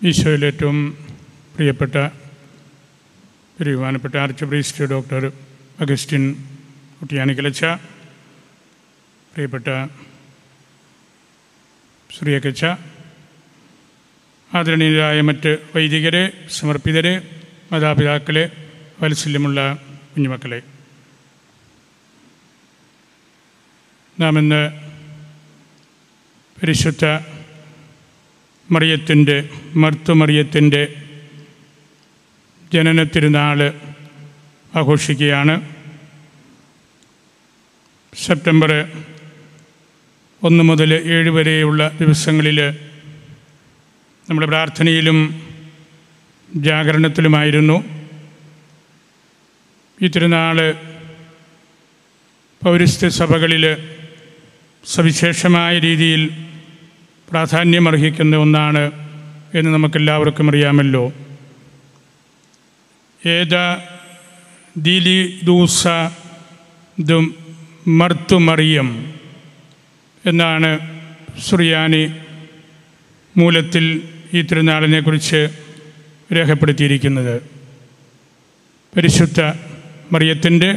ഈശോയിൽ ഏറ്റവും പ്രിയപ്പെട്ട ബഹുമാനപ്പെട്ട ആർച്ച് പ്രീസ്റ്റ് ഡോക്ടർ അഗസ്റ്റിൻ കുട്ടിയാനിക്കലച്ച പ്രിയപ്പെട്ട ശ്രീയക്കച്ച ആദരണീയരായ മറ്റ് വൈദികരെ സമർപ്പിതരെ മാതാപിതാക്കളെ വാത്സല്യമുള്ള കുഞ്ഞുമക്കളെ. നാം ഇന്ന് പരിശുദ്ധ മറിയത്തിന്റെ മർത്തുമറിയത്തിന്റെ ജനന തിരുനാൾ ആഘോഷിക്കുകയാണ്. സെപ്റ്റംബർ ഒന്ന് മുതൽ ഏഴ് വരെയുള്ള ദിവസങ്ങളിൽ നമ്മുടെ പ്രാർത്ഥനയിലും ജാഗരണത്തിലുമായിരുന്നു. ഈ തിരുനാൾ പൗരസ്ത്യ സഭകളിൽ സവിശേഷമായ രീതിയിൽ പ്രാധാന്യമർഹിക്കുന്ന ഒന്നാണ് എന്ന് നമുക്കെല്ലാവർക്കും അറിയാമല്ലോ. ഏത ദിലി ദൂസ ദും മർത്തു മറിയം എന്നാണ് സുറിയാനി മൂലത്തിൽ ഈ തിരുനാളിനെക്കുറിച്ച് രേഖപ്പെടുത്തിയിരിക്കുന്നത്. പരിശുദ്ധ മറിയത്തിന്റെ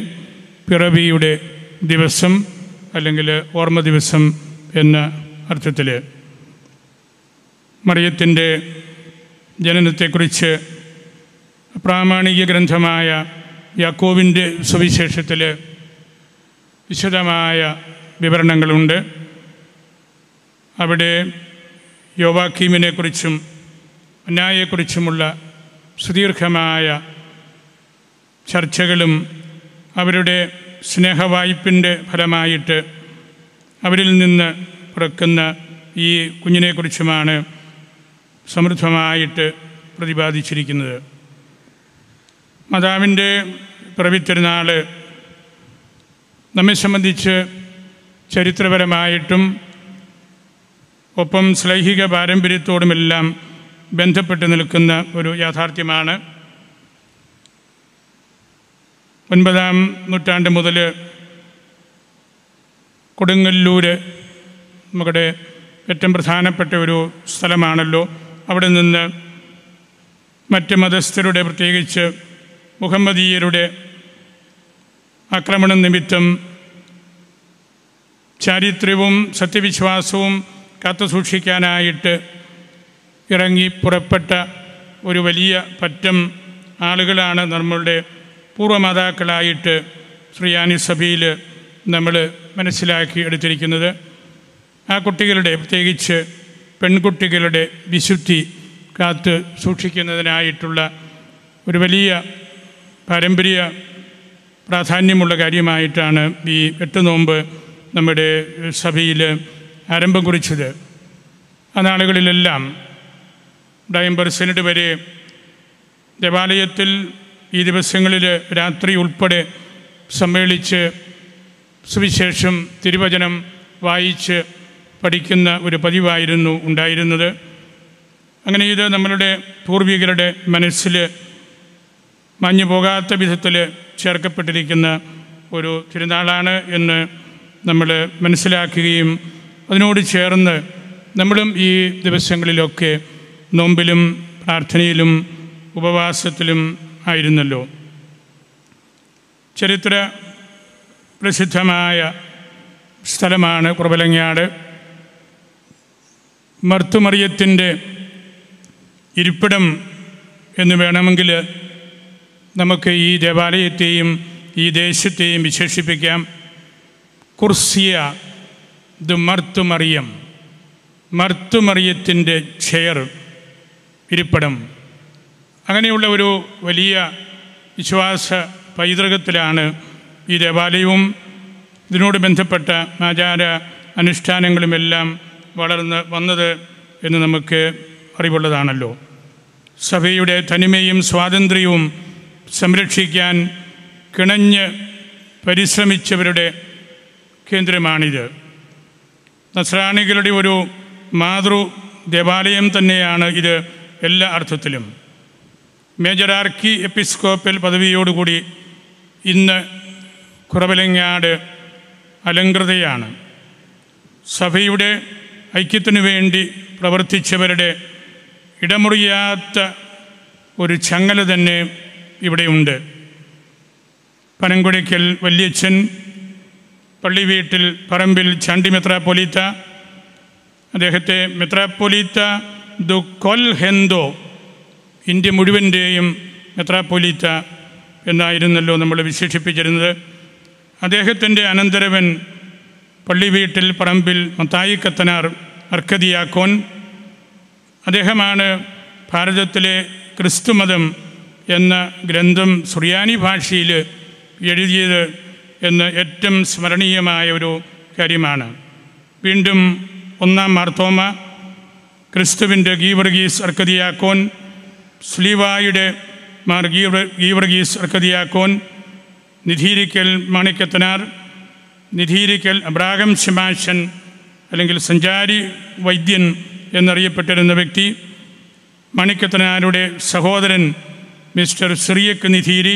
പിറവിയുടെ ദിവസം അല്ലെങ്കിൽ ഓർമ്മ ദിവസം എന്ന അർത്ഥത്തിൽ മറിയത്തിന്റെ ജനനത്തെക്കുറിച്ച് പ്രാമാണിക ഗ്രന്ഥമായ യാക്കോവിന്റെ സുവിശേഷത്തിൽ വിശദമായ വിവരണങ്ങളുണ്ട്. അവിടെ യോവാക്കീമിനെക്കുറിച്ചും അന്നായെക്കുറിച്ചുമുള്ള സുദീർഘമായ ചർച്ചകളും അവരുടെ സ്നേഹവായ്പിന്റെ ഫലമായിട്ട് അവരിൽ നിന്ന് പിറക്കുന്ന ഈ കുഞ്ഞിനെക്കുറിച്ചുമാണ് സമൃദ്ധമായിട്ട് പ്രതിപാദിച്ചിരിക്കുന്നത്. മാതാവിന്റെ പിറവിത്തിരുന്നാൾ നമ്മെ സംബന്ധിച്ച് ചരിത്രപരമായിട്ടും ഒപ്പം ശ്ലൈഹിക പാരമ്പര്യത്തോടുമെല്ലാം ബന്ധപ്പെട്ട് നിൽക്കുന്ന ഒരു യാഥാർത്ഥ്യമാണ്. ഒൻപതാം നൂറ്റാണ്ട് മുതൽ കൊടുങ്ങല്ലൂർ നമ്മുടെ ഏറ്റവും പ്രധാനപ്പെട്ട ഒരു സ്ഥലമാണല്ലോ. അവിടെ നിന്ന് മറ്റ് മതസ്ഥരുടെ പ്രത്യേകിച്ച് മുഹമ്മദീയരുടെ ആക്രമണം നിമിത്തം ചാരിത്ര്യവും സത്യവിശ്വാസവും കാത്തുസൂക്ഷിക്കാനായിട്ട് ഇറങ്ങി പുറപ്പെട്ട ഒരു വലിയ പറ്റം ആളുകളാണ് നമ്മളുടെ പൂർവമാതാക്കളായിട്ട് ശ്രീയാനി സഭയിൽ നമ്മൾ മനസ്സിലാക്കി എടുത്തിരിക്കുന്നത്. ആ കുട്ടികളുടെ പ്രത്യേകിച്ച് പെൺകുട്ടികളുടെ വിശുദ്ധി കാത്ത് സൂക്ഷിക്കുന്നതിനായിട്ടുള്ള ഒരു വലിയ പാരമ്പര്യ പ്രാധാന്യമുള്ള കാര്യമായിട്ടാണ് ഈ എട്ട് നോമ്പ് നമ്മുടെ സഭയിൽ ആരംഭം കുറിച്ചത്. ആ നാളുകളിലെല്ലാം ഡയംബർ സെനറ്റ് വരെ ദേവാലയത്തിൽ ഈ ദിവസങ്ങളിൽ രാത്രി ഉൾപ്പെടെ സമ്മേളിച്ച് സുവിശേഷം തിരുവചനം വായിച്ച് പഠിക്കുന്ന ഒരു പതിവായിരുന്നു ഉണ്ടായിരുന്നത്. അങ്ങനെ ഇത് നമ്മളുടെ പൂർവികരുടെ മനസ്സിൽ മഞ്ഞു പോകാത്ത വിധത്തിൽ ചേർക്കപ്പെട്ടിരിക്കുന്ന ഒരു തിരുനാളാണ് എന്ന് നമ്മൾ മനസ്സിലാക്കുകയും അതിനോട് ചേർന്ന് നമ്മളും ഈ ദിവസങ്ങളിലൊക്കെ നോമ്പിലും പ്രാർത്ഥനയിലും ഉപവാസത്തിലും ആയിരുന്നല്ലോ. ചരിത്ര പ്രസിദ്ധമായ സ്ഥലമാണ് കുറവലങ്ങാട് മർത്തുമറിയത്തിന്റെ ഇരിപ്പിടം എന്ന് വേണമെങ്കിൽ നമുക്ക് ഈ ദേവാലയത്തെയും ഈ ദേശത്തെയും വിശേഷിപ്പിക്കാം. കുർസിയ ദ മർത്തുമറിയം മർത്തുമറിയത്തിന്റെ ചെയർ ഇരിപ്പിടം. അങ്ങനെയുള്ള ഒരു വലിയ വിശ്വാസ പൈതൃകത്തിലാണ് ഈ ദേവാലയവും. ഇതിനോട് ബന്ധപ്പെട്ട ആചാര അനുഷ്ഠാനങ്ങളുമെല്ലാം വളർന്ന് വന്നത് എന്ന് നമുക്ക് അറിവുള്ളതാണല്ലോ. സഭയുടെ തനിമയും സ്വാതന്ത്ര്യവും സംരക്ഷിക്കാൻ കിണഞ്ഞ് പരിശ്രമിച്ചവരുടെ കേന്ദ്രമാണിത്. നസ്രാണികളുടെ ഒരു മാതൃ ദേവാലയം തന്നെയാണ് ഇത് എല്ലാ അർത്ഥത്തിലും. മേജർ ആർക്കി എപ്പിസ്കോപ്പൽ പദവിയോടുകൂടി ഇന്ന് കുറവലങ്ങാട് അലങ്കൃതയാണ് സഭയുടെ ഐക്യത്തിനു വേണ്ടി പ്രവർത്തിച്ചവരുടെ ഇടമുറിയാത്ത ഒരു ചങ്ങല തന്നെ ഇവിടെയുണ്ട് പനങ്കുഴയ്ക്കൽ വല്യച്ഛൻ പള്ളി വീട്ടിൽ പറമ്പിൽ ചാണ്ടി മെത്രാപ്പൊലീത്ത അദ്ദേഹത്തെ മെത്രാപ്പൊലീത്ത ദു കൊൽ ഹെന്തോ ഇന്ത്യ മുഴുവന്റെയും മെത്രാപ്പൊലീത്ത എന്നായിരുന്നല്ലോ നമ്മൾ വിശേഷിപ്പിച്ചിരുന്നത്. അദ്ദേഹത്തിന്റെ അനന്തരവൻ പള്ളി വീട്ടിൽ പറമ്പിൽ മത്തായി കത്തനാർ അർക്കതിയാക്കോൻ. അദ്ദേഹമാണ് ഭാരതത്തിലെ ക്രിസ്തുമതം എന്ന ഗ്രന്ഥം സുറിയാനി ഭാഷയിൽ എഴുതിയത് എന്ന് ഏറ്റവും സ്മരണീയമായ ഒരു കാര്യമാണ്. വീണ്ടും ഒന്നാം മാർത്തോമ ക്രിസ്തുവിന്റെ ഗീവർഗീസ് അർക്കതിയാക്കോൻ സ്ലീവായുടെ മാർ ഗീവർ ഗീവർഗീസ് അർക്കതിയാക്കോൻ നിധീരിക്കൽ മാണിക്കത്തനാർ നിധീരിക്കൽ അബ്രാഹം ശിമാശൻ അല്ലെങ്കിൽ സഞ്ചാരി വൈദ്യൻ എന്നറിയപ്പെട്ടിരുന്ന വ്യക്തി മണിക്കത്തനാരുടെ സഹോദരൻ മിസ്റ്റർ സിറിയക്ക് നിധീരി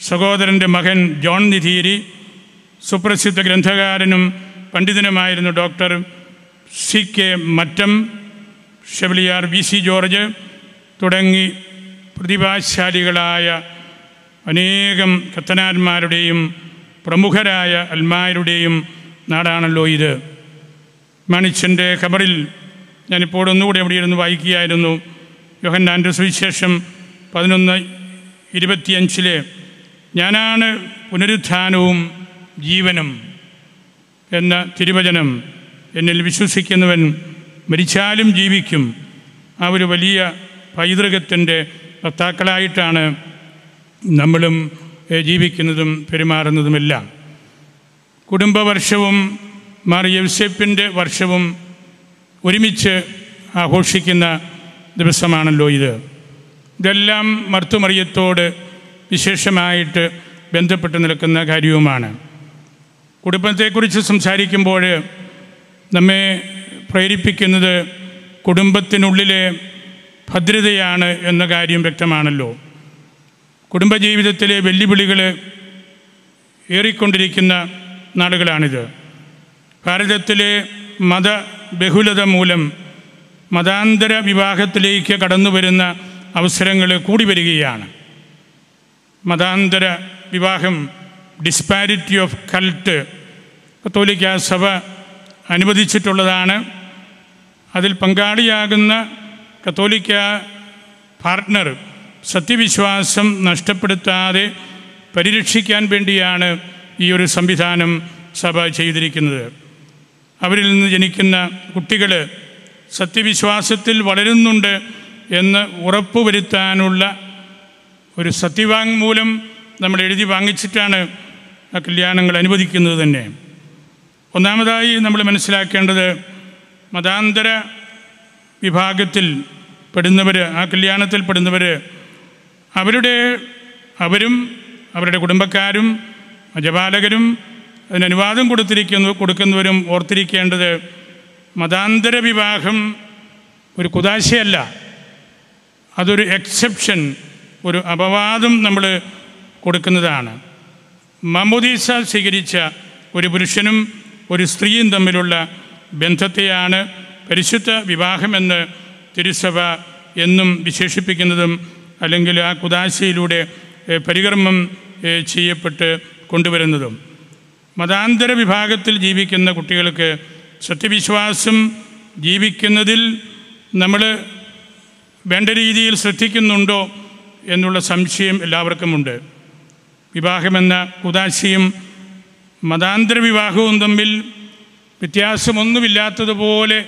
സഹോദരന്റെ മകൻ ജോൺ നിധീരി സുപ്രസിദ്ധ ഗ്രന്ഥകാരനും പണ്ഡിതനുമായിരുന്നു doctor C K Mattam chevalier V C George തുടങ്ങി പ്രതിഭാശാലികളായ അനേകം കത്തനാന്മാരുടെയും പ്രമുഖരായ അൽമാരുടെയും നാടാണല്ലോ ഇത്. മണിച്ചന്റെ ഖബറിൽ ഞാനിപ്പോൾ ഒന്നുകൂടി അവിടെ ഇരുന്ന് വായിക്കുകയായിരുന്നു. യോഹന്നാന്റെ സുവിശേഷം പതിനൊന്ന് ഇരുപത്തിയഞ്ചിലെ ഞാനാണ് പുനരുത്ഥാനവും ജീവനും എന്ന തിരുവചനം എന്നിൽ വിശ്വസിക്കുന്നവൻ മരിച്ചാലും ജീവിക്കും. ആ ഒരു വലിയ പൈതൃകത്തിന്റെ ഭർത്താക്കളായിട്ടാണ് നമ്മളും ജീവിക്കുന്നതും പെരുമാറുന്നതുമെല്ലാം. കുടുംബവർഷവും മാർ യൗസെപ്പിന്റെ വർഷവും ഒരുമിച്ച് ആഘോഷിക്കുന്ന ദിവസമാണല്ലോ ഇത്. ഇതെല്ലാം മർത്തുമറിയത്തോട് വിശേഷമായിട്ട് ബന്ധപ്പെട്ട് നിൽക്കുന്ന കാര്യവുമാണ്. കുടുംബത്തെക്കുറിച്ച് സംസാരിക്കുമ്പോൾ നമ്മെ പ്രേരിപ്പിക്കുന്നത് കുടുംബത്തിനുള്ളിലെ ഭദ്രതയാണ് എന്ന കാര്യം വ്യക്തമാണല്ലോ. കുടുംബജീവിതത്തിലെ വെല്ലുവിളികൾ ഏറിക്കൊണ്ടിരിക്കുന്ന നാളുകളാണിത്. ഭാരതത്തിലെ മത ബഹുലത മൂലം മതാന്തര വിവാഹത്തിലേക്ക് കടന്നു വരുന്ന അവസരങ്ങൾ കൂടി വരികയാണ്. മതാന്തര വിവാഹം ഡിസ്പാരിറ്റി ഓഫ് കൾട്ട് കത്തോലിക്ക സഭ അനുവദിച്ചിട്ടുള്ളതാണ്. അതിൽ പങ്കാളിയാകുന്ന കത്തോലിക്ക പാർട്ട്ണർ സത്യവിശ്വാസം നഷ്ടപ്പെടുത്താതെ പരിരക്ഷിക്കാൻ വേണ്ടിയാണ് ഈ ഒരു സംവിധാനം സഭ ചെയ്തിരിക്കുന്നത്. അവരിൽ നിന്ന് ജനിക്കുന്ന കുട്ടികൾ സത്യവിശ്വാസത്തിൽ വളരുന്നുണ്ട് എന്ന് ഉറപ്പുവരുത്താനുള്ള ഒരു സത്യവാങ്മൂലം നമ്മൾ എഴുതി വാങ്ങിച്ചിട്ടാണ് ആ കല്യാണങ്ങൾ അനുവദിക്കുന്നത് തന്നെ. ഒന്നാമതായി നമ്മൾ മനസ്സിലാക്കേണ്ടത് മതാന്തര വിഭാഗത്തിൽ പെടുന്നവർ ആ കല്യാണത്തിൽ പെടുന്നവർ അവരുടെ അവരും അവരുടെ കുടുംബക്കാരും ജപാലകരും അതിനനുവാദം കൊടുത്തിരിക്കുന്നു കൊടുക്കുന്നവരും ഓർത്തിരിക്കേണ്ടത് മതാന്തര വിവാഹം ഒരു കുതാശയല്ല അതൊരു എക്സെപ്ഷൻ ഒരു അപവാദം നമ്മൾ കൊടുക്കുന്നതാണ്. മമുദീസ സ്വീകരിച്ച ഒരു പുരുഷനും ഒരു സ്ത്രീയും തമ്മിലുള്ള ബന്ധത്തെയാണ് പരിശുദ്ധ വിവാഹമെന്ന് തിരുസഭ എന്നും വിശേഷിപ്പിക്കുന്നതും അല്ലെങ്കിൽ ആ കുദാശയിലൂടെ പരികർമ്മം ചെയ്യപ്പെട്ട് കൊണ്ടുവരുന്നതും. മതാന്തര വിഭാഗത്തിൽ ജീവിക്കുന്ന കുട്ടികൾക്ക് സത്യവിശ്വാസം ജീവിക്കുന്നതിൽ നമ്മൾ വേണ്ട രീതിയിൽ ശ്രദ്ധിക്കുന്നുണ്ടോ എന്നുള്ള സംശയം എല്ലാവർക്കുമുണ്ട്. വിവാഹമെന്ന കുദാശയും മതാന്തര വിവാഹവും തമ്മിൽ വ്യത്യാസമൊന്നുമില്ലാത്തതുപോലെ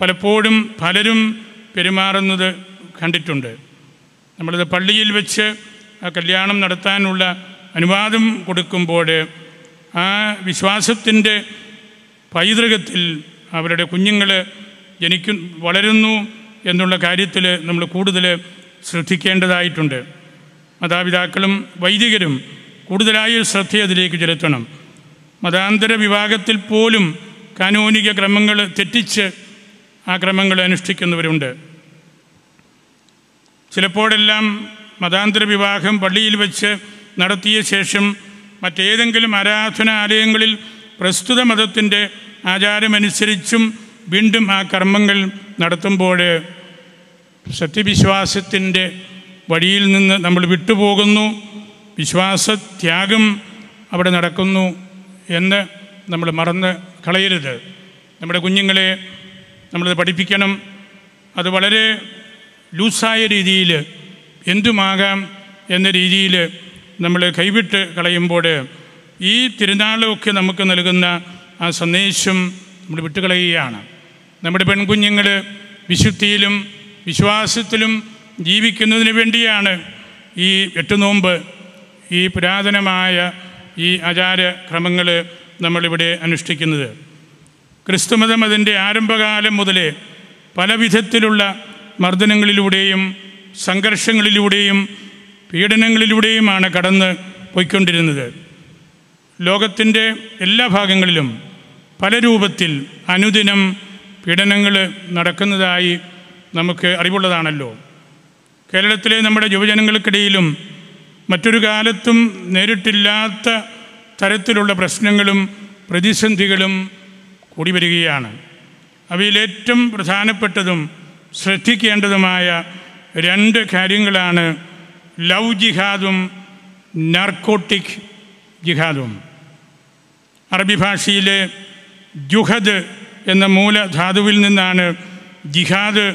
പലപ്പോഴും പലരും പെരുമാറുന്നത് കണ്ടിട്ടുണ്ട്. നമ്മളിത് പള്ളിയിൽ വെച്ച് ആ കല്യാണം നടത്താനുള്ള അനുവാദം കൊടുക്കുമ്പോൾ ആ വിശ്വാസത്തിന്റെ പൈതൃകത്തിൽ അവരുടെ കുഞ്ഞുങ്ങൾ ജനിക്കു വളരുന്നു എന്നുള്ള കാര്യത്തിൽ നമ്മൾ കൂടുതൽ ശ്രദ്ധിക്കേണ്ടതായിട്ടുണ്ട്. മാതാപിതാക്കളും വൈദികരും കൂടുതലായി ശ്രദ്ധ അതിലേക്ക് ചെലുത്തണം. മതാന്തര വിഭാഗത്തിൽ പോലും കാനോനിക ക്രമങ്ങൾ തെറ്റിച്ച് ആ ക്രമങ്ങൾ അനുഷ്ഠിക്കുന്നവരുണ്ട്. ചിലപ്പോഴെല്ലാം മതാന്തര വിവാഹം പള്ളിയിൽ വെച്ച് നടത്തിയ ശേഷം മറ്റേതെങ്കിലും ആരാധനാലയങ്ങളിൽ പ്രസ്തുത മതത്തിന്റെ ആചാരമനുസരിച്ചും വീണ്ടും ആ കർമ്മങ്ങൾ നടത്തുമ്പോൾ സത്യവിശ്വാസത്തിന്റെ വഴിയിൽ നിന്ന് നമ്മൾ വിട്ടുപോകുന്നു. വിശ്വാസത്യാഗം അവിടെ നടക്കുന്നു എന്ന് നമ്മൾ മറന്ന് കളയരുത്. നമ്മുടെ കുഞ്ഞുങ്ങളെ നമ്മളത് പഠിപ്പിക്കണം. അത് വളരെ ലൂസായ രീതിയിൽ എന്തുമാകാം എന്ന രീതിയിൽ നമ്മൾ കൈവിട്ട് കളയുമ്പോൾ ഈ തിരുനാളൊക്കെ നമുക്ക് നൽകുന്ന ആ സന്ദേശം നമ്മൾ വിട്ടുകളയുകയാണ്. നമ്മുടെ പെൺകുഞ്ഞുങ്ങൾ വിശുദ്ധിയിലും വിശ്വാസത്തിലും ജീവിക്കുന്നതിന് വേണ്ടിയാണ് ഈ എട്ട് നോമ്പ് ഈ പുരാതനമായ ഈ ആചാരക്രമങ്ങൾ നമ്മളിവിടെ അനുഷ്ഠിക്കുന്നത്. ക്രിസ്തുമതം അതിന്റെ ആരംഭകാലം മുതലേ പല വിധത്തിലുള്ള മർദ്ദനങ്ങളിലൂടെയും സംഘർഷങ്ങളിലൂടെയും പീഡനങ്ങളിലൂടെയുമാണ് കടന്ന് പോയിക്കൊണ്ടിരുന്നത്. ലോകത്തിന്റെ എല്ലാ ഭാഗങ്ങളിലും പല രൂപത്തിൽ അനുദിനം പീഡനങ്ങൾ നടക്കുന്നതായി നമുക്ക് അറിവുള്ളതാണല്ലോ. കേരളത്തിലെ നമ്മുടെ യുവജനങ്ങൾക്കിടയിലും മറ്റൊരു കാലത്തും നേരിട്ടില്ലാത്ത തരത്തിലുള്ള പ്രശ്നങ്ങളും പ്രതിസന്ധികളും കൂടി വരികയാണ്. അവയിലേറ്റവും പ്രധാനപ്പെട്ടതും ശ്രദ്ധിക്കേണ്ടതുമായ രണ്ട് കാര്യങ്ങളാണ് ലവ് ജിഹാദും നാർക്കോട്ടിക് ജിഹാദും. അറബി ഭാഷയിലെ ജുഹദ് എന്ന മൂലധാതുവിൽ നിന്നാണ് ജിഹാദ്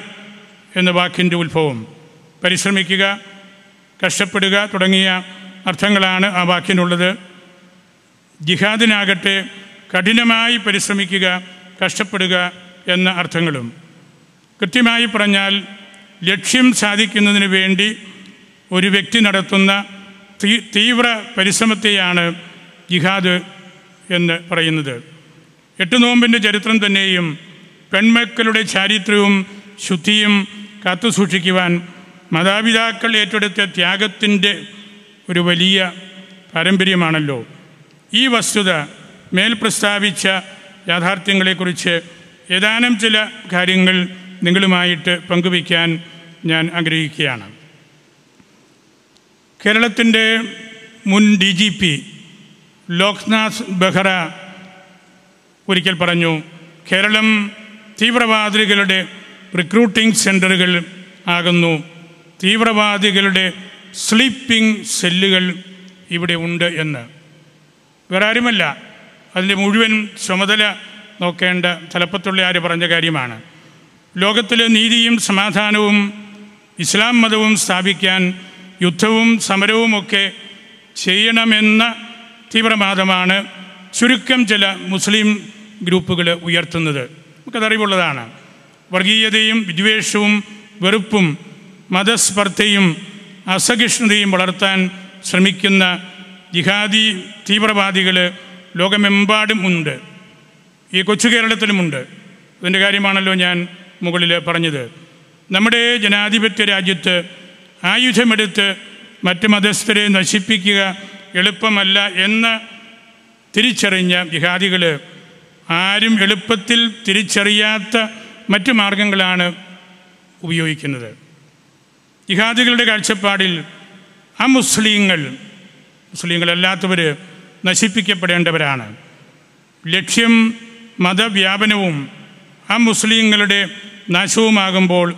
എന്ന വാക്കിന്റെ ഉത്ഭവം. പരിശ്രമിക്കുക കഷ്ടപ്പെടുക തുടങ്ങിയ അർത്ഥങ്ങളാണ് ആ വാക്കിനുള്ളത്. ജിഹാദിനാകട്ടെ കഠിനമായി പരിശ്രമിക്കുക കഷ്ടപ്പെടുക എന്ന അർത്ഥങ്ങളും. കൃത്യമായി പറഞ്ഞാൽ ലക്ഷ്യം സാധിക്കുന്നതിന് വേണ്ടി ഒരു വ്യക്തി നടത്തുന്ന തീവ്ര പരിശ്രമത്തെയാണ് ജിഹാദ് എന്ന് പറയുന്നത്. എട്ട് നോമ്പിന്റെ ചരിത്രം തന്നെയും പെൺമക്കളുടെ ചാരിത്രവും ശുദ്ധിയും കാത്തുസൂക്ഷിക്കുവാൻ മാതാപിതാക്കൾ ഏറ്റെടുത്ത ത്യാഗത്തിന്റെ ഒരു വലിയ പാരമ്പര്യമാണല്ലോ. ഈ വസ്തുത മേൽ പ്രസ്താവിച്ച യാഥാർത്ഥ്യങ്ങളെക്കുറിച്ച് ഏതാനും ചില കാര്യങ്ങൾ നിങ്ങളുമായിട്ട് പങ്കുവയ്ക്കാൻ ഞാൻ ആഗ്രഹിക്കുകയാണ്. കേരളത്തിന്റെ മുൻ D G P Loknath Behera ഒരിക്കൽ പറഞ്ഞു കേരളം തീവ്രവാദികളുടെ റിക്രൂട്ടിംഗ് സെന്ററുകൾ ആകുന്നു. തീവ്രവാദികളുടെ സ്ലീപ്പിംഗ് സെല്ലുകൾ ഇവിടെ ഉണ്ട് എന്ന്. വേറെ ആരുമല്ല അതിന്റെ മുഴുവൻ ചുമതല നോക്കേണ്ട തലപ്പത്തുള്ള ആര് പറഞ്ഞ കാര്യമാണ്. ലോകത്തിലെ നീതിയും സമാധാനവും ഇസ്ലാം മതവും സ്ഥാപിക്കാൻ യുദ്ധവും സമരവുമൊക്കെ ചെയ്യണമെന്ന തീവ്രവാദമാണ് ചുരുക്കം ചില മുസ്ലിം ഗ്രൂപ്പുകൾ ഉയർത്തുന്നത്. നമുക്കതറിവുള്ളതാണ് വർഗീയതയും വിദ്വേഷവും വെറുപ്പും മതസ്പർദ്ധയും അസഹിഷ്ണുതയും വളർത്താൻ ശ്രമിക്കുന്ന ജിഹാദി തീവ്രവാദികൾ ലോകമെമ്പാടും ഉണ്ട്. ഈ കൊച്ചു കേരളത്തിലുമുണ്ട്. അതിന്റെ കാര്യമാണല്ലോ ഞാൻ മുകളിൽ പറഞ്ഞത്. നമ്മുടെ ജനാധിപത്യ രാജ്യത്ത് ആയുധമെടുത്ത് മറ്റ് മതസ്ഥരെ നശിപ്പിക്കുക എളുപ്പമല്ല എന്ന് തിരിച്ചറിഞ്ഞ ജിഹാദികൾ ആരും എളുപ്പത്തിൽ തിരിച്ചറിയാത്ത മറ്റു മാർഗങ്ങളാണ് ഉപയോഗിക്കുന്നത്. ജിഹാദികളുടെ കാഴ്ചപ്പാടിൽ ആ മുസ്ലിങ്ങൾ മുസ്ലിങ്ങളല്ലാത്തവർ നശിപ്പിക്കപ്പെടേണ്ടവരാണ്. ലക്ഷ്യം മതവ്യാപനവും ആ മുസ്ലിങ്ങളുടെ നാശവുമാകുമ്പോൾ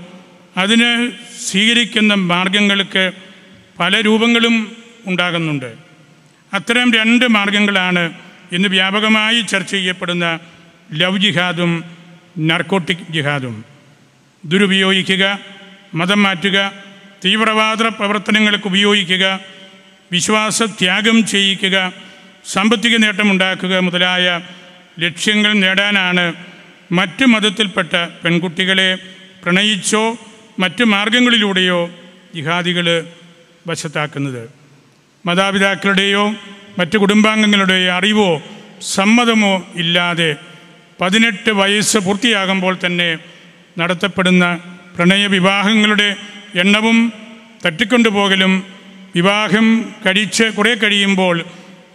അതിന് സ്വീകരിക്കുന്ന മാർഗങ്ങൾക്ക് പല രൂപങ്ങളും ഉണ്ടാകുന്നുണ്ട്. അത്തരം രണ്ട് മാർഗങ്ങളാണ് ഇന്ന് വ്യാപകമായി ചർച്ച ചെയ്യപ്പെടുന്ന ലവ് ജിഹാദും നർക്കോട്ടിക് ജിഹാദും. ദുരുപയോഗിക്കുക മതം മാറ്റുക തീവ്രവാദ പ്രവർത്തനങ്ങൾക്ക് ഉപയോഗിക്കുക വിശ്വാസ ത്യാഗം ചെയ്യിക്കുക സാമ്പത്തിക നേട്ടമുണ്ടാക്കുക മുതലായ ലക്ഷ്യങ്ങൾ നേടാനാണ് മറ്റ് മതത്തിൽപ്പെട്ട പെൺകുട്ടികളെ പ്രണയിച്ചോ മറ്റ് മാർഗങ്ങളിലൂടെയോ ജിഹാദികൾ വശത്താക്കുന്നത്. മാതാപിതാക്കളുടെയോ മറ്റ് കുടുംബാംഗങ്ങളുടെയോ അറിവോ സമ്മതമോ ഇല്ലാതെ പതിനെട്ട് വയസ്സ് പൂർത്തിയാകുമ്പോൾ തന്നെ നടത്തപ്പെടുന്ന പ്രണയവിവാഹങ്ങളുടെ എണ്ണവും തട്ടിക്കൊണ്ടുപോകലും വിവാഹം കഴിച്ച് കുറേ കഴിയുമ്പോൾ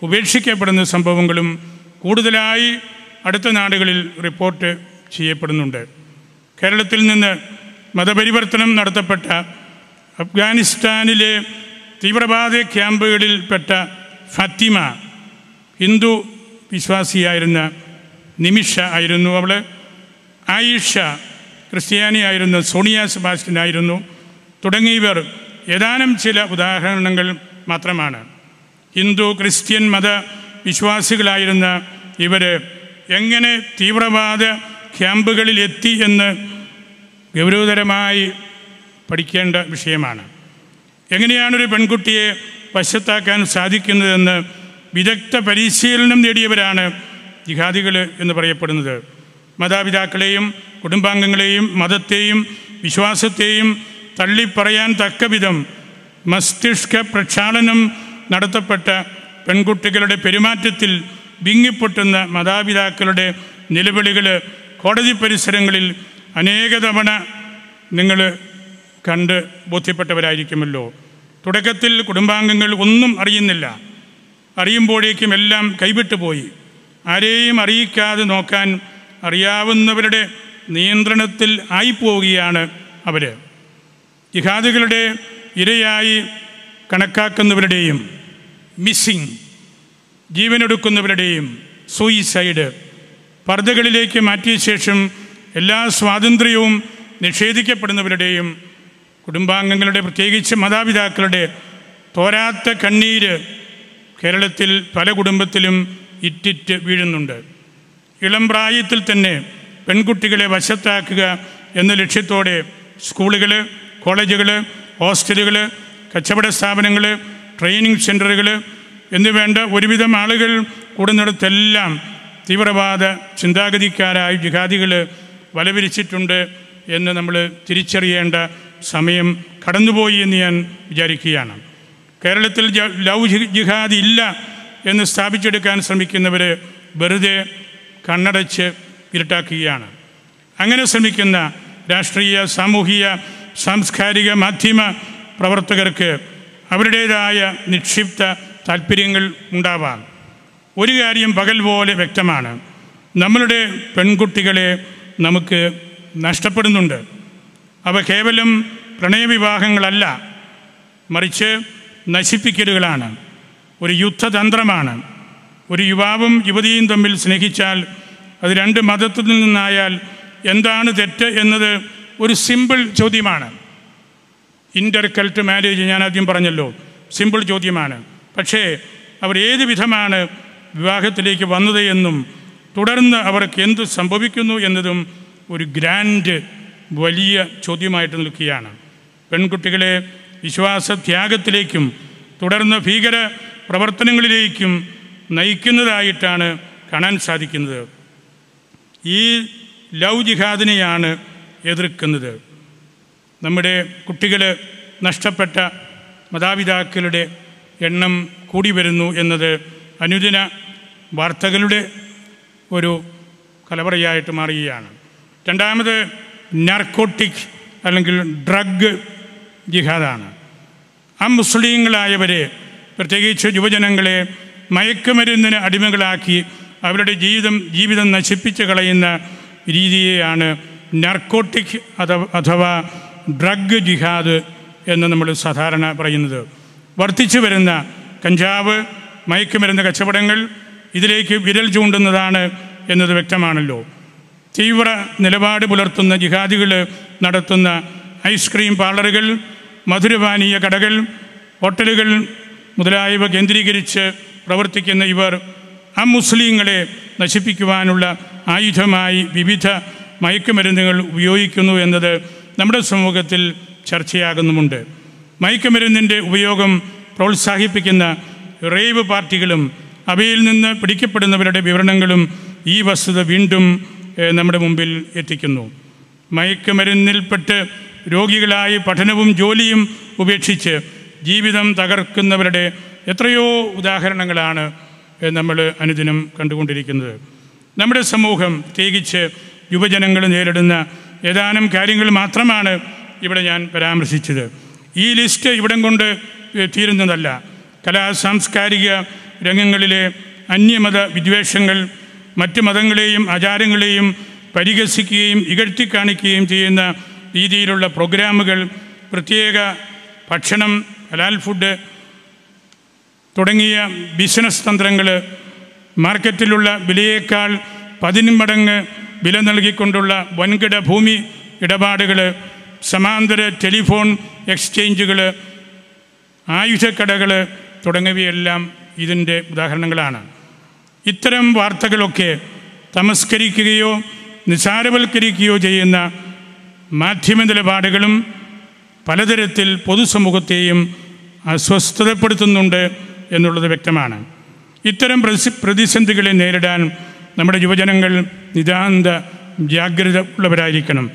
ഉപേക്ഷിക്കപ്പെടുന്ന സംഭവങ്ങളും കൂടുതലായി അടുത്ത നാടുകളിൽ റിപ്പോർട്ട് ചെയ്യപ്പെടുന്നുണ്ട്. കേരളത്തിൽ നിന്ന് മതപരിവർത്തനം നടത്തപ്പെട്ട അഫ്ഗാനിസ്ഥാനിലെ തീവ്രവാദ ക്യാമ്പുകളിൽപ്പെട്ട ഫത്തിമ ഹിന്ദു വിശ്വാസിയായിരുന്ന നിമിഷ ആയിരുന്നു അവൾ ആയിഷ ക്രിസ്ത്യാനിയായിരുന്ന സോണിയ സെബാസ്റ്റ്യൻ ആയിരുന്നു. തുടങ്ങിയവർ ഏതാനും ചില ഉദാഹരണങ്ങൾ മാത്രമാണ്. ഹിന്ദു ക്രിസ്ത്യൻ മത വിശ്വാസികളായിരുന്ന ഇവർ എങ്ങനെ തീവ്രവാദ ക്യാമ്പുകളിൽ എത്തി എന്ന് ഗൗരവതരമായി പഠിക്കേണ്ട വിഷയമാണ്. എങ്ങനെയാണ് ഒരു പെൺകുട്ടിയെ വശത്താക്കാൻ സാധിക്കുന്നതെന്ന് വിദഗ്ധ പരിശീലനം നേടിയവരാണ് ജിഹാദികൾ എന്ന് പറയപ്പെടുന്നത്. മാതാപിതാക്കളെയും കുടുംബാംഗങ്ങളെയും മതത്തെയും വിശ്വാസത്തെയും തള്ളിപ്പറയാൻ തക്കവിധം മസ്തിഷ്ക പ്രക്ഷാളനം നടത്തപ്പെട്ട പെൺകുട്ടികളുടെ പെരുമാറ്റത്തിൽ വിങ്ങിപ്പൊട്ടുന്ന മാതാപിതാക്കളുടെ നിലവിളികൾ കോടതി പരിസരങ്ങളിൽ അനേക തവണ നിങ്ങൾ കണ്ട് ബോധ്യപ്പെട്ടവരായിരിക്കുമല്ലോ. തുടക്കത്തിൽ കുടുംബാംഗങ്ങൾ ഒന്നും അറിയുന്നില്ല. അറിയുമ്പോഴേക്കും എല്ലാം കൈവിട്ടു പോയി. ആരെയും അറിയിക്കാതെ നോക്കാൻ അറിയാവുന്നവരുടെ നിയന്ത്രണത്തിൽ ആയിപ്പോവുകയാണ് അവർ ജിഹാദികളുടെ ഇരയായി കണക്കാക്കുന്നവരുടെയും മിസ്സിങ് ജീവനെടുക്കുന്നവരുടെയും സൂയിസൈഡ് പർദ്ദകളിലേക്ക് മാറ്റിയ ശേഷം എല്ലാ സ്വാതന്ത്ര്യവും നിഷേധിക്കപ്പെടുന്നവരുടെയും കുടുംബാംഗങ്ങളുടെ പ്രത്യേകിച്ച് മാതാപിതാക്കളുടെ തോരാത്ത കണ്ണീര് കേരളത്തിൽ പല കുടുംബത്തിലും ഇറ്റിറ്റ് വീഴുന്നുണ്ട്. ഇളം പ്രായത്തിൽ തന്നെ പെൺകുട്ടികളെ വശത്താക്കുക എന്ന ലക്ഷ്യത്തോടെ സ്കൂളുകൾ കോളേജുകൾ ഹോസ്റ്റലുകൾ കച്ചവട സ്ഥാപനങ്ങൾ ട്രെയിനിങ് സെന്ററുകൾ എന്നുവേണ്ട ഒരുവിധം ആളുകൾ കൂടുന്നിടത്തെല്ലാം തീവ്രവാദ ചിന്താഗതിക്കാരായ ജിഹാദികൾ വലവിരിച്ചിട്ടുണ്ട് എന്ന് നമ്മൾ തിരിച്ചറിയേണ്ട സമയം കടന്നുപോയി എന്ന് ഞാൻ വിചാരിക്കുകയാണ്. കേരളത്തിൽ ലവ് ജിഹാദി ഇല്ല എന്ന് സ്ഥാപിച്ചെടുക്കാൻ ശ്രമിക്കുന്നവർ വെറുതെ കണ്ണടച്ച് ഇരുട്ടാക്കുകയാണ്. അങ്ങനെ ശ്രമിക്കുന്ന രാഷ്ട്രീയ സാമൂഹിക സാംസ്കാരിക മാധ്യമ പ്രവർത്തകർക്ക് അവരുടേതായ നിക്ഷിപ്ത താല്പര്യങ്ങൾ ഉണ്ടാവാം. ഒരു കാര്യം പകൽ പോലെ വ്യക്തമാണ്. നമ്മളുടെ പെൺകുട്ടികളെ നമുക്ക് നഷ്ടപ്പെടുന്നുണ്ട്. അവ കേവലം പ്രണയവിവാഹങ്ങളല്ല മറിച്ച് നശിപ്പിക്കലുകളാണ്. ഒരു യുദ്ധതന്ത്രമാണ്. ഒരു യുവാവും യുവതിയും തമ്മിൽ സ്നേഹിച്ചാൽ അത് രണ്ട് മതത്തിൽ നിന്നായാൽ എന്താണ് തെറ്റ് എന്നത് ഒരു സിമ്പിൾ ചോദ്യമാണ്. ഇന്റർ കൾട്ട് മാരേജ് ഞാൻ ആദ്യം പറഞ്ഞല്ലോ സിമ്പിൾ ചോദ്യമാണ്. പക്ഷേ അവർ ഏത് വിധമാണ് വിവാഹത്തിലേക്ക് വന്നത് എന്നും തുടർന്ന് അവർക്ക് എന്ത് സംഭവിക്കുന്നു എന്നതും ഒരു ഗ്രാൻഡ് വലിയ ചോദ്യമായിട്ട് നിൽക്കുകയാണ്. പെൺകുട്ടികളെ വിശ്വാസത്യാഗത്തിലേക്കും തുടർന്ന് ഭീകര പ്രവർത്തനങ്ങളിലേക്കും നയിക്കുന്നതായിട്ടാണ് കാണാൻ സാധിക്കുന്നത്. ഈ ലവ് ജിഹാദിനെയാണ് എതിർക്കുന്നത്. നമ്മുടെ കുട്ടികൾ നഷ്ടപ്പെട്ട മാതാപിതാക്കളുടെ എണ്ണം കൂടി വരുന്നു എന്നത് അനുദിന വാർത്തകളുടെ ഒരു കലവറയായിട്ട് മാറുകയാണ്. രണ്ടാമത് നാർക്കോട്ടിക് അല്ലെങ്കിൽ ഡ്രഗ് ജിഹാദാണ്. ആ മുസ്ലിങ്ങളായവരെ പ്രത്യേകിച്ച് യുവജനങ്ങളെ മയക്കുമരുന്നിന് അടിമകളാക്കി അവരുടെ ജീവിതം ജീവിതം നശിപ്പിച്ച് കളയുന്ന രീതിയെയാണ് നാർക്കോട്ടിക് അഥവാ ഡ്രഗ് ജിഹാദ് എന്ന് നമ്മൾ സാധാരണ പറയുന്നത്. വർദ്ധിച്ചു വരുന്ന കഞ്ചാവ് മയക്കുമരുന്ന് കച്ചവടങ്ങൾ ഇതിലേക്ക് വിരൽ ചൂണ്ടുന്നതാണ് എന്നത് വ്യക്തമാണല്ലോ. തീവ്ര നിലപാട് പുലർത്തുന്ന ജിഹാദികൾ നടത്തുന്ന ഐസ്ക്രീം പാർലറുകൾ മധുരപാനീയ കടകൾ ഹോട്ടലുകൾ മുതലായവ കേന്ദ്രീകരിച്ച് പ്രവർത്തിക്കുന്ന ഇവർ ആ മുസ്ലിങ്ങളെ നശിപ്പിക്കുവാനുള്ള ആയുധമായി വിവിധ മയക്കുമരുന്നുകൾ ഉപയോഗിക്കുന്നു എന്നത് നമ്മുടെ സമൂഹത്തിൽ ചർച്ചയാകുന്നുമുണ്ട്. മയക്കുമരുന്നിന്റെ ഉപയോഗം പ്രോത്സാഹിപ്പിക്കുന്ന റേവ് പാർട്ടികളും അവയിൽ നിന്ന് പിടിക്കപ്പെടുന്നവരുടെ വിവരണങ്ങളും ഈ വസ്തുത വീണ്ടും നമ്മുടെ മുമ്പിൽ എത്തിക്കുന്നു. മയക്കുമരുന്നിൽപ്പെട്ട് രോഗികളായി പഠനവും ജോലിയും ഉപേക്ഷിച്ച് ജീവിതം തകർക്കുന്നവരുടെ എത്രയോ ഉദാഹരണങ്ങളാണ് നമ്മൾ അനുദിനം കണ്ടുകൊണ്ടിരിക്കുന്നത്. നമ്മുടെ സമൂഹം പ്രത്യേകിച്ച് യുവജനങ്ങൾ നേരിടുന്ന ഏതാനും കാര്യങ്ങൾ മാത്രമാണ് ഇവിടെ ഞാൻ പരാമർശിച്ചത്. ഈ ലിസ്റ്റ് ഇവിടം കൊണ്ട് തീരുന്നതല്ല. കലാ സാംസ്കാരിക രംഗങ്ങളിലെ അന്യമത വിദ്വേഷങ്ങൾ മറ്റ് മതങ്ങളെയും ആചാരങ്ങളെയും പരിഹസിക്കുകയും ഇകഴ്ത്തി കാണിക്കുകയും ചെയ്യുന്ന രീതിയിലുള്ള പ്രോഗ്രാമുകൾ പ്രത്യേക ഭക്ഷണം ഹലാൽ ഫുഡ് തുടങ്ങിയ ബിസിനസ് തന്ത്രങ്ങൾ മാർക്കറ്റിലുള്ള വിലയേക്കാൾ പതിനുമടങ്ങ് വില നൽകിക്കൊണ്ടുള്ള വൻകിട ഭൂമി ഇടപാടുകൾ സമാന്തര ടെലിഫോൺ എക്സ്ചേഞ്ചുകൾ ആയുധക്കടകൾ തുടങ്ങിയവയെല്ലാം ഇതിന്റെ ഉദാഹരണങ്ങളാണ്. ഇത്തരം വാർത്തകളൊക്കെ തമസ്കരിക്കുകയോ നിസാരവൽക്കരിക്കുകയോ ചെയ്യുന്ന മാധ്യമ നിലപാടുകളും പലതരത്തിൽ പൊതുസമൂഹത്തെയും അസ്വസ്ഥതപ്പെടുത്തുന്നുണ്ട് എന്നുള്ളത് വ്യക്തമാണ്. ഇത്തരം പ്രതി പ്രതിസന്ധികളെ നേരിടാൻ നമ്മുടെ യുവജനങ്ങൾ നിതാന്ത ജാഗ്രത ഉള്ളവരായിരിക്കണം.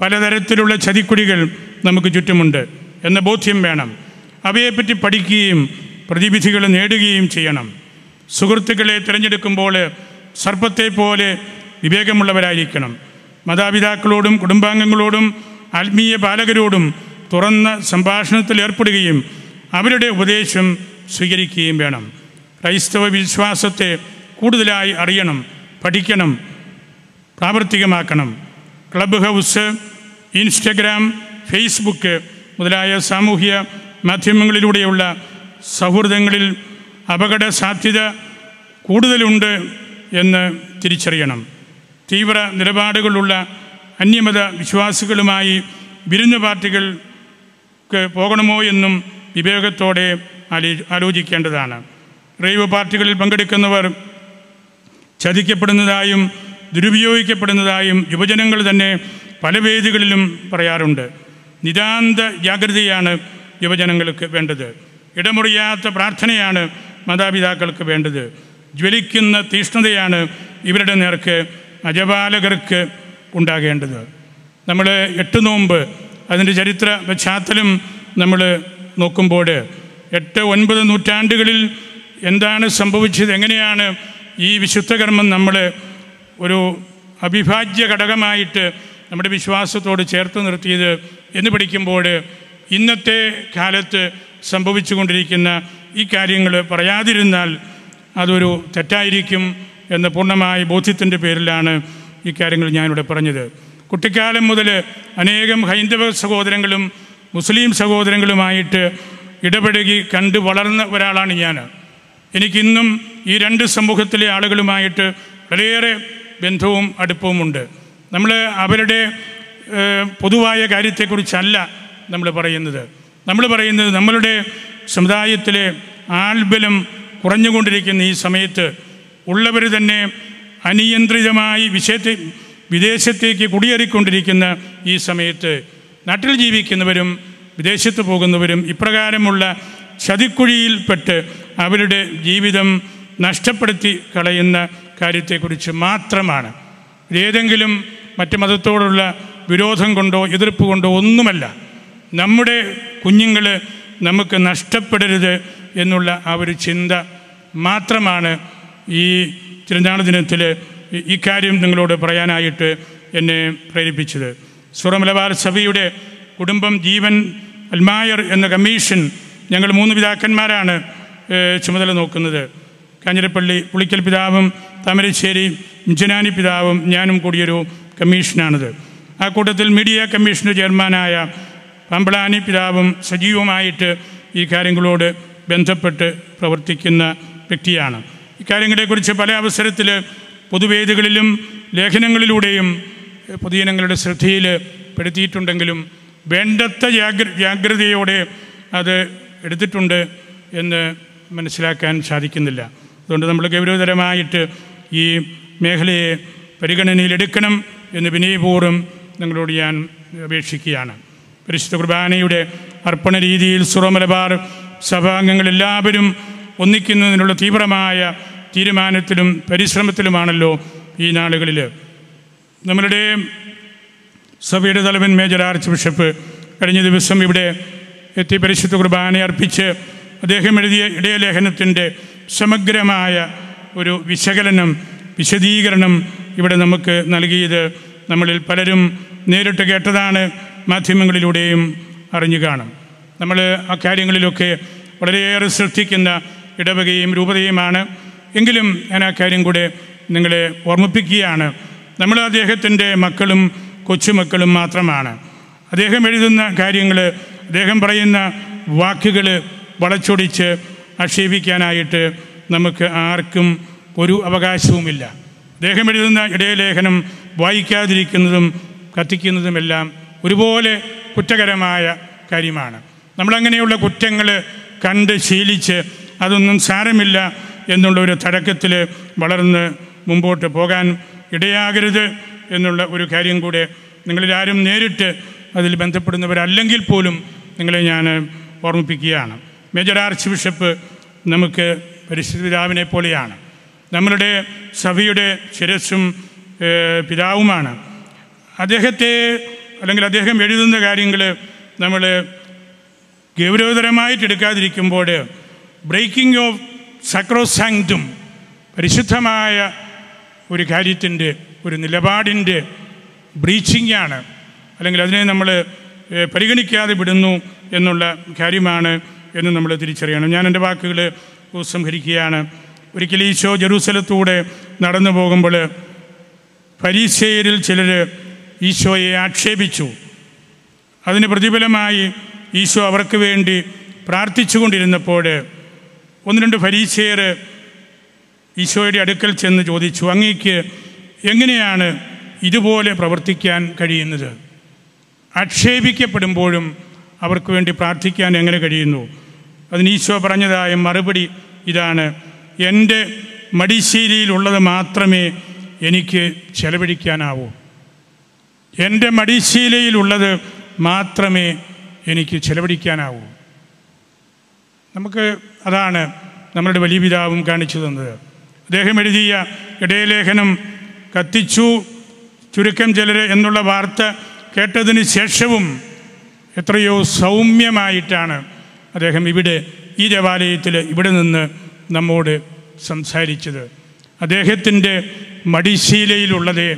പലതരത്തിലുള്ള ചതിക്കുടികൾ നമുക്ക് ചുറ്റുമുണ്ട് എന്ന ബോധ്യം വേണം. അവയെപ്പറ്റി പഠിക്കുകയും പ്രതിവിധികൾ നേടുകയും ചെയ്യണം. സുഹൃത്തുക്കളെ തിരഞ്ഞെടുക്കുമ്പോൾ സർപ്പത്തെ പോലെ വിവേകമുള്ളവരായിരിക്കണം. മാതാപിതാക്കളോടും കുടുംബാംഗങ്ങളോടും ആത്മീയ പാലകരോടും തുറന്ന സംഭാഷണത്തിൽ ഏർപ്പെടുകയും അവരുടെ ഉപദേശം സ്വീകരിക്കുകയും വേണം. ക്രൈസ്തവ വിശ്വാസത്തെ കൂടുതലായി അറിയണം പഠിക്കണം പ്രാവർത്തികമാക്കണം. ക്ലബ് ഹൗസ് ഇൻസ്റ്റഗ്രാം ഫേസ്ബുക്ക് മുതലായ സാമൂഹ്യ മാധ്യമങ്ങളിലൂടെയുള്ള സൗഹൃദങ്ങളിൽ അപകട സാധ്യത കൂടുതലുണ്ട് എന്ന് തിരിച്ചറിയണം. തീവ്ര നിലപാടുകളുള്ള അന്യമത വിശ്വാസികളുമായി വിരുന്ന് പാർട്ടികൾക്ക് പോകണമോ എന്നും വിവേകത്തോടെ ആലോ ആലോചിക്കേണ്ടതാണ്. റേവ് പാർട്ടികളിൽ പങ്കെടുക്കുന്നവർ ചതിക്കപ്പെടുന്നതായും ദുരുപയോഗിക്കപ്പെടുന്നതായും യുവജനങ്ങൾ തന്നെ പല വേദികളിലും പറയാറുണ്ട്. നിതാന്ത ജാഗ്രതയാണ് യുവജനങ്ങൾക്ക് വേണ്ടത്. ഇടമുറിയാത്ത പ്രാർത്ഥനയാണ് മാതാപിതാക്കൾക്ക് വേണ്ടത്. ജ്വലിക്കുന്ന തീഷ്ണതയാണ് ഇവരുടെ നേർക്ക് അജപാലകർക്ക് ഉണ്ടാകേണ്ടത്. നമ്മൾ എട്ട് നോമ്പ് അതിന്റെ ചരിത്ര പശ്ചാത്തലം നമ്മൾ നോക്കുമ്പോൾ എട്ട് ഒൻപത് നൂറ്റാണ്ടുകളിൽ എന്താണ് സംഭവിച്ചത് എങ്ങനെയാണ് ഈ വിശുദ്ധകർമ്മം നമ്മൾ ഒരു അവിഭാജ്യ ഘടകമായിട്ട് നമ്മുടെ വിശ്വാസത്തോട് ചേർത്ത് നിർത്തിയത് എന്ന് പഠിക്കുമ്പോൾ ഇന്നത്തെ കാലത്ത് സംഭവിച്ചുകൊണ്ടിരിക്കുന്ന ഈ കാര്യങ്ങൾ പറയാതിരുന്നാൽ അതൊരു തെറ്റായിരിക്കും എന്ന പൂർണമായ ബോധ്യത്തിന്റെ പേരിലാണ് ഈ കാര്യങ്ങൾ ഞാനിവിടെ പറഞ്ഞത്. കുട്ടിക്കാലം മുതൽ അനേകം ഹൈന്ദവ സഹോദരങ്ങളും മുസ്ലിം സഹോദരങ്ങളുമായിട്ട് ഇടപഴകി കണ്ട് വളർന്ന ഒരാളാണ് ഞാൻ. എനിക്കിന്നും ഈ രണ്ട് സമൂഹത്തിലെ ആളുകളുമായിട്ട് വളരെയേറെ ബന്ധവും അടുപ്പവുമുണ്ട്. നമ്മൾ അവരുടെ പൊതുവായ കാര്യത്തെക്കുറിച്ചല്ല നമ്മൾ പറയുന്നത്. നമ്മൾ പറയുന്നത് നമ്മളുടെ സമുദായത്തിലെ ആൾബലം കുറഞ്ഞുകൊണ്ടിരിക്കുന്ന ഈ സമയത്ത് ഉള്ളവർ തന്നെ അനിയന്ത്രിതമായി വിഷയത്തെ വിദേശത്തേക്ക് കുടിയേറിക്കൊണ്ടിരിക്കുന്ന ഈ സമയത്ത് നാട്ടിൽ ജീവിക്കുന്നവരും വിദേശത്ത് പോകുന്നവരും ഇപ്രകാരമുള്ള ചതിക്കുഴിയിൽപ്പെട്ട് അവരുടെ ജീവിതം നഷ്ടപ്പെടുത്തി കളയുന്ന കാര്യത്തെക്കുറിച്ച് മാത്രമാണ്. ഏതെങ്കിലും മറ്റ് മതത്തോടുള്ള വിരോധം കൊണ്ടോ എതിർപ്പ് കൊണ്ടോ ഒന്നുമല്ല. നമ്മുടെ കുഞ്ഞുങ്ങൾ നമുക്ക് നഷ്ടപ്പെടരുത് എന്നുള്ള ആ ഒരു ചിന്ത മാത്രമാണ് ഈ തിരുനാൾ ദിനത്തിൽ ഈ- ഈ കാര്യം നിങ്ങളോട് പറയാനായിട്ട് എന്നെ പ്രേരിപ്പിച്ചത്. സുറമലബാർ സഭയുടെ കുടുംബം ജീവൻ അൽമായർ എന്ന കമ്മീഷൻ ഞങ്ങൾ മൂന്ന് പിതാക്കന്മാരാണ് ചുമതല നോക്കുന്നത്. കാഞ്ഞിരപ്പള്ളി പുളിക്കൽ പിതാവും താമരശ്ശേരി ഇഞ്ചനാനി പിതാവും ഞാനും കൂടിയൊരു കമ്മീഷനാണിത്. ആ കൂട്ടത്തിൽ മീഡിയ കമ്മീഷന്റെ ചെയർമാനായ പമ്പളാനി പിതാവും സജീവമായിട്ട് ഈ കാര്യങ്ങളോട് ബന്ധപ്പെട്ട് പ്രവർത്തിക്കുന്ന വ്യക്തിയാണ്. ഇക്കാര്യങ്ങളെക്കുറിച്ച് പല അവസരത്തിൽ പൊതുവേദികളിലും ലേഖനങ്ങളിലൂടെയും പൊതുജനങ്ങളുടെ ശ്രദ്ധയിൽ പെടുത്തിയിട്ടുണ്ടെങ്കിലും വേണ്ടത്ര ജാഗ്ര ജാഗ്രതയോടെ അത് എടുത്തിട്ടുണ്ട് എന്ന് മനസ്സിലാക്കാൻ സാധിക്കുന്നില്ല. അതുകൊണ്ട് നമ്മൾ ഗൗരവതരമായിട്ട് ഈ മേഖലയെ പരിഗണനയിലെടുക്കണം എന്ന് വിനയപൂർവം നിങ്ങളോട് ഞാൻ അപേക്ഷിക്കുകയാണ്. പരിശുദ്ധ കുർബാനയുടെ അർപ്പണ രീതിയിൽ സുറമലബാർ സഭാംഗങ്ങൾ എല്ലാവരും ഒന്നിക്കുന്നതിനുള്ള തീവ്രമായ തീരുമാനത്തിലും പരിശ്രമത്തിലുമാണല്ലോ ഈ നാളുകളിൽ. നമ്മളുടെ സഭയുടെ തലവൻ മേജർ ആർച്ച് ബിഷപ്പ് കഴിഞ്ഞ ദിവസം ഇവിടെ എത്തി പരിശുദ്ധ കുർബാന അർപ്പിച്ച് അദ്ദേഹം എഴുതിയ ഇടയലേഖനത്തിന്റെ സമഗ്രമായ ഒരു വിശകലനം വിശദീകരണം ഇവിടെ നമുക്ക് നൽകിയത് നമ്മളിൽ പലരും നേരിട്ട് കേട്ടതാണ് മാധ്യമങ്ങളിലൂടെയും അറിഞ്ഞു കാണും. നമ്മൾ ആ കാര്യങ്ങളിലൊക്കെ വളരെയേറെ ശ്രദ്ധിക്കുന്ന ഇടവകയും രൂപതയുമാണ്. എങ്കിലും ഞാൻ ആ കാര്യം കൂടെ നിങ്ങളെ ഓർമ്മിപ്പിക്കുകയാണ്. നമ്മൾ അദ്ദേഹത്തിന്റെ മക്കളും കൊച്ചുമക്കളും മാത്രമാണ്. അദ്ദേഹം എഴുതുന്ന കാര്യങ്ങൾ അദ്ദേഹം പറയുന്ന വാക്കുകൾ വളച്ചൊടിച്ച് ആക്ഷേപിക്കാനായിട്ട് നമുക്ക് ആർക്കും ഒരു അവകാശവുമില്ല. അദ്ദേഹം എഴുതുന്ന ഇടയലേഖനം വായിക്കാതിരിക്കുന്നതും കത്തിക്കുന്നതുമെല്ലാം ഒരുപോലെ കുറ്റകരമായ കാര്യമാണ്. നമ്മളങ്ങനെയുള്ള കുറ്റങ്ങൾ കണ്ട് ശീലിച്ച് അതൊന്നും സാരമില്ല എന്നുള്ള ഒരു തടക്കത്തിൽ വളർന്ന് മുമ്പോട്ട് പോകാൻ ഇടയാകരുത് എന്നുള്ള ഒരു കാര്യം കൂടെ നിങ്ങളിലാരും നേരിട്ട് അതിൽ ബന്ധപ്പെടുന്നവരല്ലെങ്കിൽ പോലും നിങ്ങളെ ഞാൻ ഓർമ്മിപ്പിക്കുകയാണ്. മേജർ ആർച്ച് ബിഷപ്പ് നമുക്ക് പരിശുദ്ധിതാവിനെ പോലെയാണ്. നമ്മളുടെ സഭയുടെ ശിരസ്സും പിതാവുമാണ്. അദ്ദേഹത്തെ അല്ലെങ്കിൽ അദ്ദേഹം എഴുതുന്ന കാര്യങ്ങൾ നമ്മൾ ഗൗരവതരമായിട്ട് എടുക്കാതിരിക്കുമ്പോൾ ബ്രേക്കിംഗ് ഓഫ് സക്രോസാങ്ക്തും പരിശുദ്ധമായ ഒരു കാര്യത്തിന്റെ ഒരു നിലപാടിന്റെ ബ്രീച്ചിങ് ആണ്. അല്ലെങ്കിൽ അതിനെ നമ്മൾ പരിഗണിക്കാതെ വിടുന്നു എന്നുള്ള കാര്യമാണ് എന്ന് നമ്മൾ തിരിച്ചറിയണം. ഞാൻ എന്റെ വാക്കുകൾ ഉപസംഹരിക്കുകയാണ്. ഒരിക്കൽ ഈശോ ജെറൂസലത്തൂടെ നടന്നു പോകുമ്പോൾ പരീക്ഷകരിൽ ചിലർ ഈശോയെ ആക്ഷേപിച്ചു. അതിന് പ്രതിഫലമായി ഈശോ അവർക്ക് വേണ്ടി പ്രാർത്ഥിച്ചു കൊണ്ടിരുന്നപ്പോൾ ഒന്ന് രണ്ട് ഫരീസയർ ഈശോയുടെ അടുക്കൽ ചെന്ന് ചോദിച്ചു അങ്ങേക്ക് എങ്ങനെയാണ് ഇതുപോലെ പ്രവർത്തിക്കാൻ കഴിയുന്നത്? ആക്ഷേപിക്കപ്പെടുമ്പോഴും അവർക്ക് വേണ്ടി പ്രാർത്ഥിക്കാൻ എങ്ങനെ കഴിയുന്നു? അതിന് ഈശോ പറഞ്ഞതായ മറുപടി ഇതാണ്. എന്റെ മടിശീലയിലുള്ളത് മാത്രമേ എനിക്ക് ചെലവഴിക്കാനാവൂ. എന്റെ മടിശീലയിലുള്ളത് മാത്രമേ എനിക്ക് ചെലവഴിക്കാനാവൂ. നമുക്ക് അതാണ് നമ്മളുടെ വലിയ പിതാവും കാണിച്ചു തന്നത്. അദ്ദേഹം എഴുതിയ ഇടയലേഖനം കത്തിച്ചു ചുരുക്കം ചിലർ എന്നുള്ള വാർത്ത കേട്ടതിന് ശേഷവും എത്രയോ സൗമ്യമായിട്ടാണ് അദ്ദേഹം ഇവിടെ ഈ ദേവാലയത്തിൽ ഇവിടെ നിന്ന് നമ്മോട് സംസാരിച്ചത്. അദ്ദേഹത്തിന്റെ മടിശീലയിലുള്ളതേ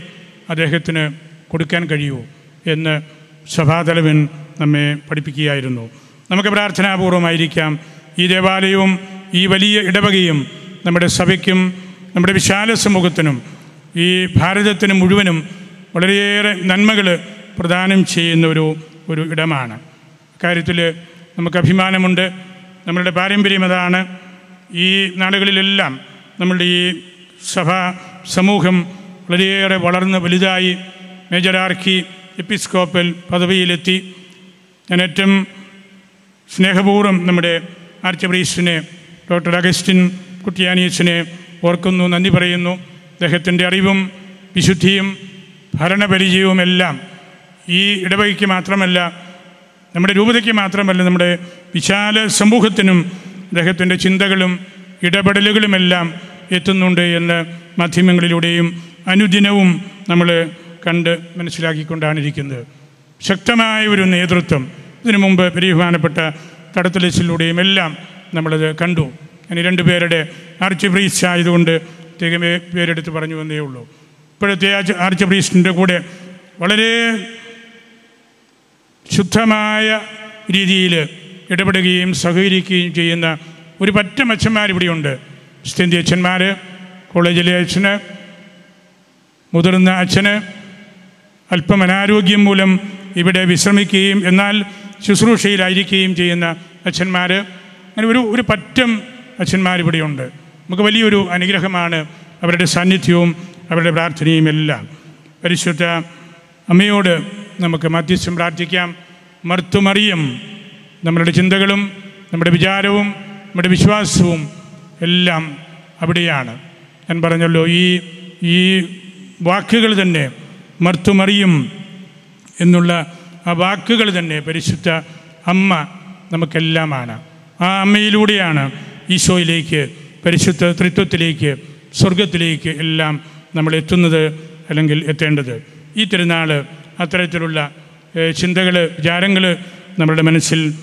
അദ്ദേഹത്തിന് കൊടുക്കാൻ കഴിയൂ എന്ന് സഭാതലവൻ നമ്മെ പഠിപ്പിക്കുകയായിരുന്നു. നമുക്ക് പ്രാർത്ഥനാപൂർവമായിരിക്കാം. ഈ ദേവാലയവും ഈ വലിയ ഇടവകയും നമ്മുടെ സഭയ്ക്കും നമ്മുടെ വിശാല സമൂഹത്തിനും ഈ ഭാരതത്തിന് മുഴുവനും വളരെയേറെ നന്മകൾ പ്രദാനം ചെയ്യുന്ന ഒരു ഒരു ഇടമാണ്. കാര്യത്തിൽ നമുക്ക് അഭിമാനമുണ്ട്. നമ്മളുടെ പാരമ്പര്യം അതാണ്. ഈ നാടുകളിലെല്ലാം നമ്മളുടെ ഈ സഭ സമൂഹം വളരെയേറെ വളർന്ന് വലുതായി മേജർ ആർക്കി എപ്പിസ്കോപ്പൽ പദവിയിലെത്തി. ഞാൻ ഏറ്റവും സ്നേഹപൂർവം നമ്മുടെ ആർച്ച് ബ്രീസ്റ്റിനെ ഡോക്ടർ അഗസ്റ്റിൻ കുട്ടിയാനീസിനെ ഓർക്കുന്നു നന്ദി പറയുന്നു. അദ്ദേഹത്തിന്റെ അറിവും വിശുദ്ധിയും ഭരണപരിചയവും എല്ലാം ഈ ഇടവകയ്ക്ക് മാത്രമല്ല നമ്മുടെ രൂപതയ്ക്ക് മാത്രമല്ല നമ്മുടെ വിശാല സമൂഹത്തിനും അദ്ദേഹത്തിന്റെ ചിന്തകളും ഇടപെടലുകളുമെല്ലാം എത്തുന്നുണ്ട് എന്ന് മാധ്യമങ്ങളിലൂടെയും അനുദിനവും നമ്മൾ കണ്ട് മനസ്സിലാക്കിക്കൊണ്ടാണ് ഇരിക്കുന്നത് ശക്തമായ ഒരു നേതൃത്വം ഇതിനു മുമ്പ് പരിഹാനപ്പെട്ട തടത്തലച്ചിലൂടെയും എല്ലാം നമ്മളത് കണ്ടു. ഇനി രണ്ടു പേരുടെ ആർച്ച് ബ്രീസ് ആയതുകൊണ്ട് തികമേ പേരെടുത്ത് പറഞ്ഞു വന്നേ ഉള്ളൂ. ഇപ്പോഴത്തെ ആർച്ച് ആർച്ച് ബ്രീസിന്റെ കൂടെ വളരെ ശുദ്ധമായ രീതിയിൽ ഇടപെടുകയും സഹകരിക്കുകയും ചെയ്യുന്ന ഒരു പറ്റം അച്ഛന്മാർ ഇവിടെയുണ്ട്. സ്ഥിതി അച്ഛന്മാർ കോളേജിലെ അച്ഛന് മുതിർന്ന അച്ഛന് അല്പം അനാരോഗ്യം മൂലം ഇവിടെ വിശ്രമിക്കുകയും എന്നാൽ ശുശ്രൂഷയിലായിരിക്കുകയും ചെയ്യുന്ന അച്ഛന്മാർ അങ്ങനെ ഒരു ഒരു പറ്റം അച്ഛന്മാരിവിടെയുണ്ട് നമുക്ക് വലിയൊരു അനുഗ്രഹമാണ് അവരുടെ സാന്നിധ്യവും അവരുടെ പ്രാർത്ഥനയും എല്ലാം. പരിശുദ്ധ അമ്മയോട് നമുക്ക് മധ്യസ്ഥം പ്രാർത്ഥിക്കാം. മർത്തുമറിയം. നമ്മളുടെ ചിന്തകളും നമ്മുടെ വിചാരവും നമ്മുടെ വിശ്വാസവും എല്ലാം അവിടെയാണ്. ഞാൻ പറഞ്ഞല്ലോ ഈ ഈ വാക്കുകൾ തന്നെ മർത്തുമറിയും എന്നുള്ള ആ വാക്കുകൾ തന്നെ പരിശുദ്ധ അമ്മ നമുക്കെല്ലാമാണ്. ആ അമ്മയിലൂടെയാണ് ഈശോയിലേക്ക് പരിശുദ്ധ ത്രിത്വത്തിലേക്ക് സ്വർഗത്തിലേക്ക് എല്ലാം നമ്മൾ എത്തുന്നത് അല്ലെങ്കിൽ എത്തേണ്ടത്. ഈ തിരുനാൾ അത്തരത്തിലുള്ള ചിന്തകൾ വിചാരങ്ങൾ നമ്മുടെ മനസ്സിൽ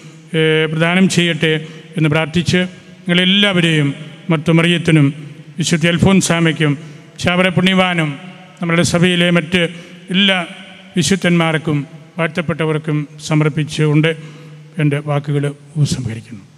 പ്രദാനം ചെയ്യട്ടെ എന്ന് പ്രാർത്ഥിച്ച് നിങ്ങളെല്ലാവരെയും മറ്റു മറിയത്തിനും വിശുദ്ധ അൽഫോൻസാമയ്ക്കും ശാബര പുണ്യവാനും നമ്മുടെ സഭയിലെ മറ്റ് എല്ലാ വിശുദ്ധന്മാർക്കും വാഴ്ത്തപ്പെട്ടവർക്കും സമർപ്പിച്ചുകൊണ്ട് എന്റെ വാക്കുകൾ ഉപസംഹരിക്കുന്നു.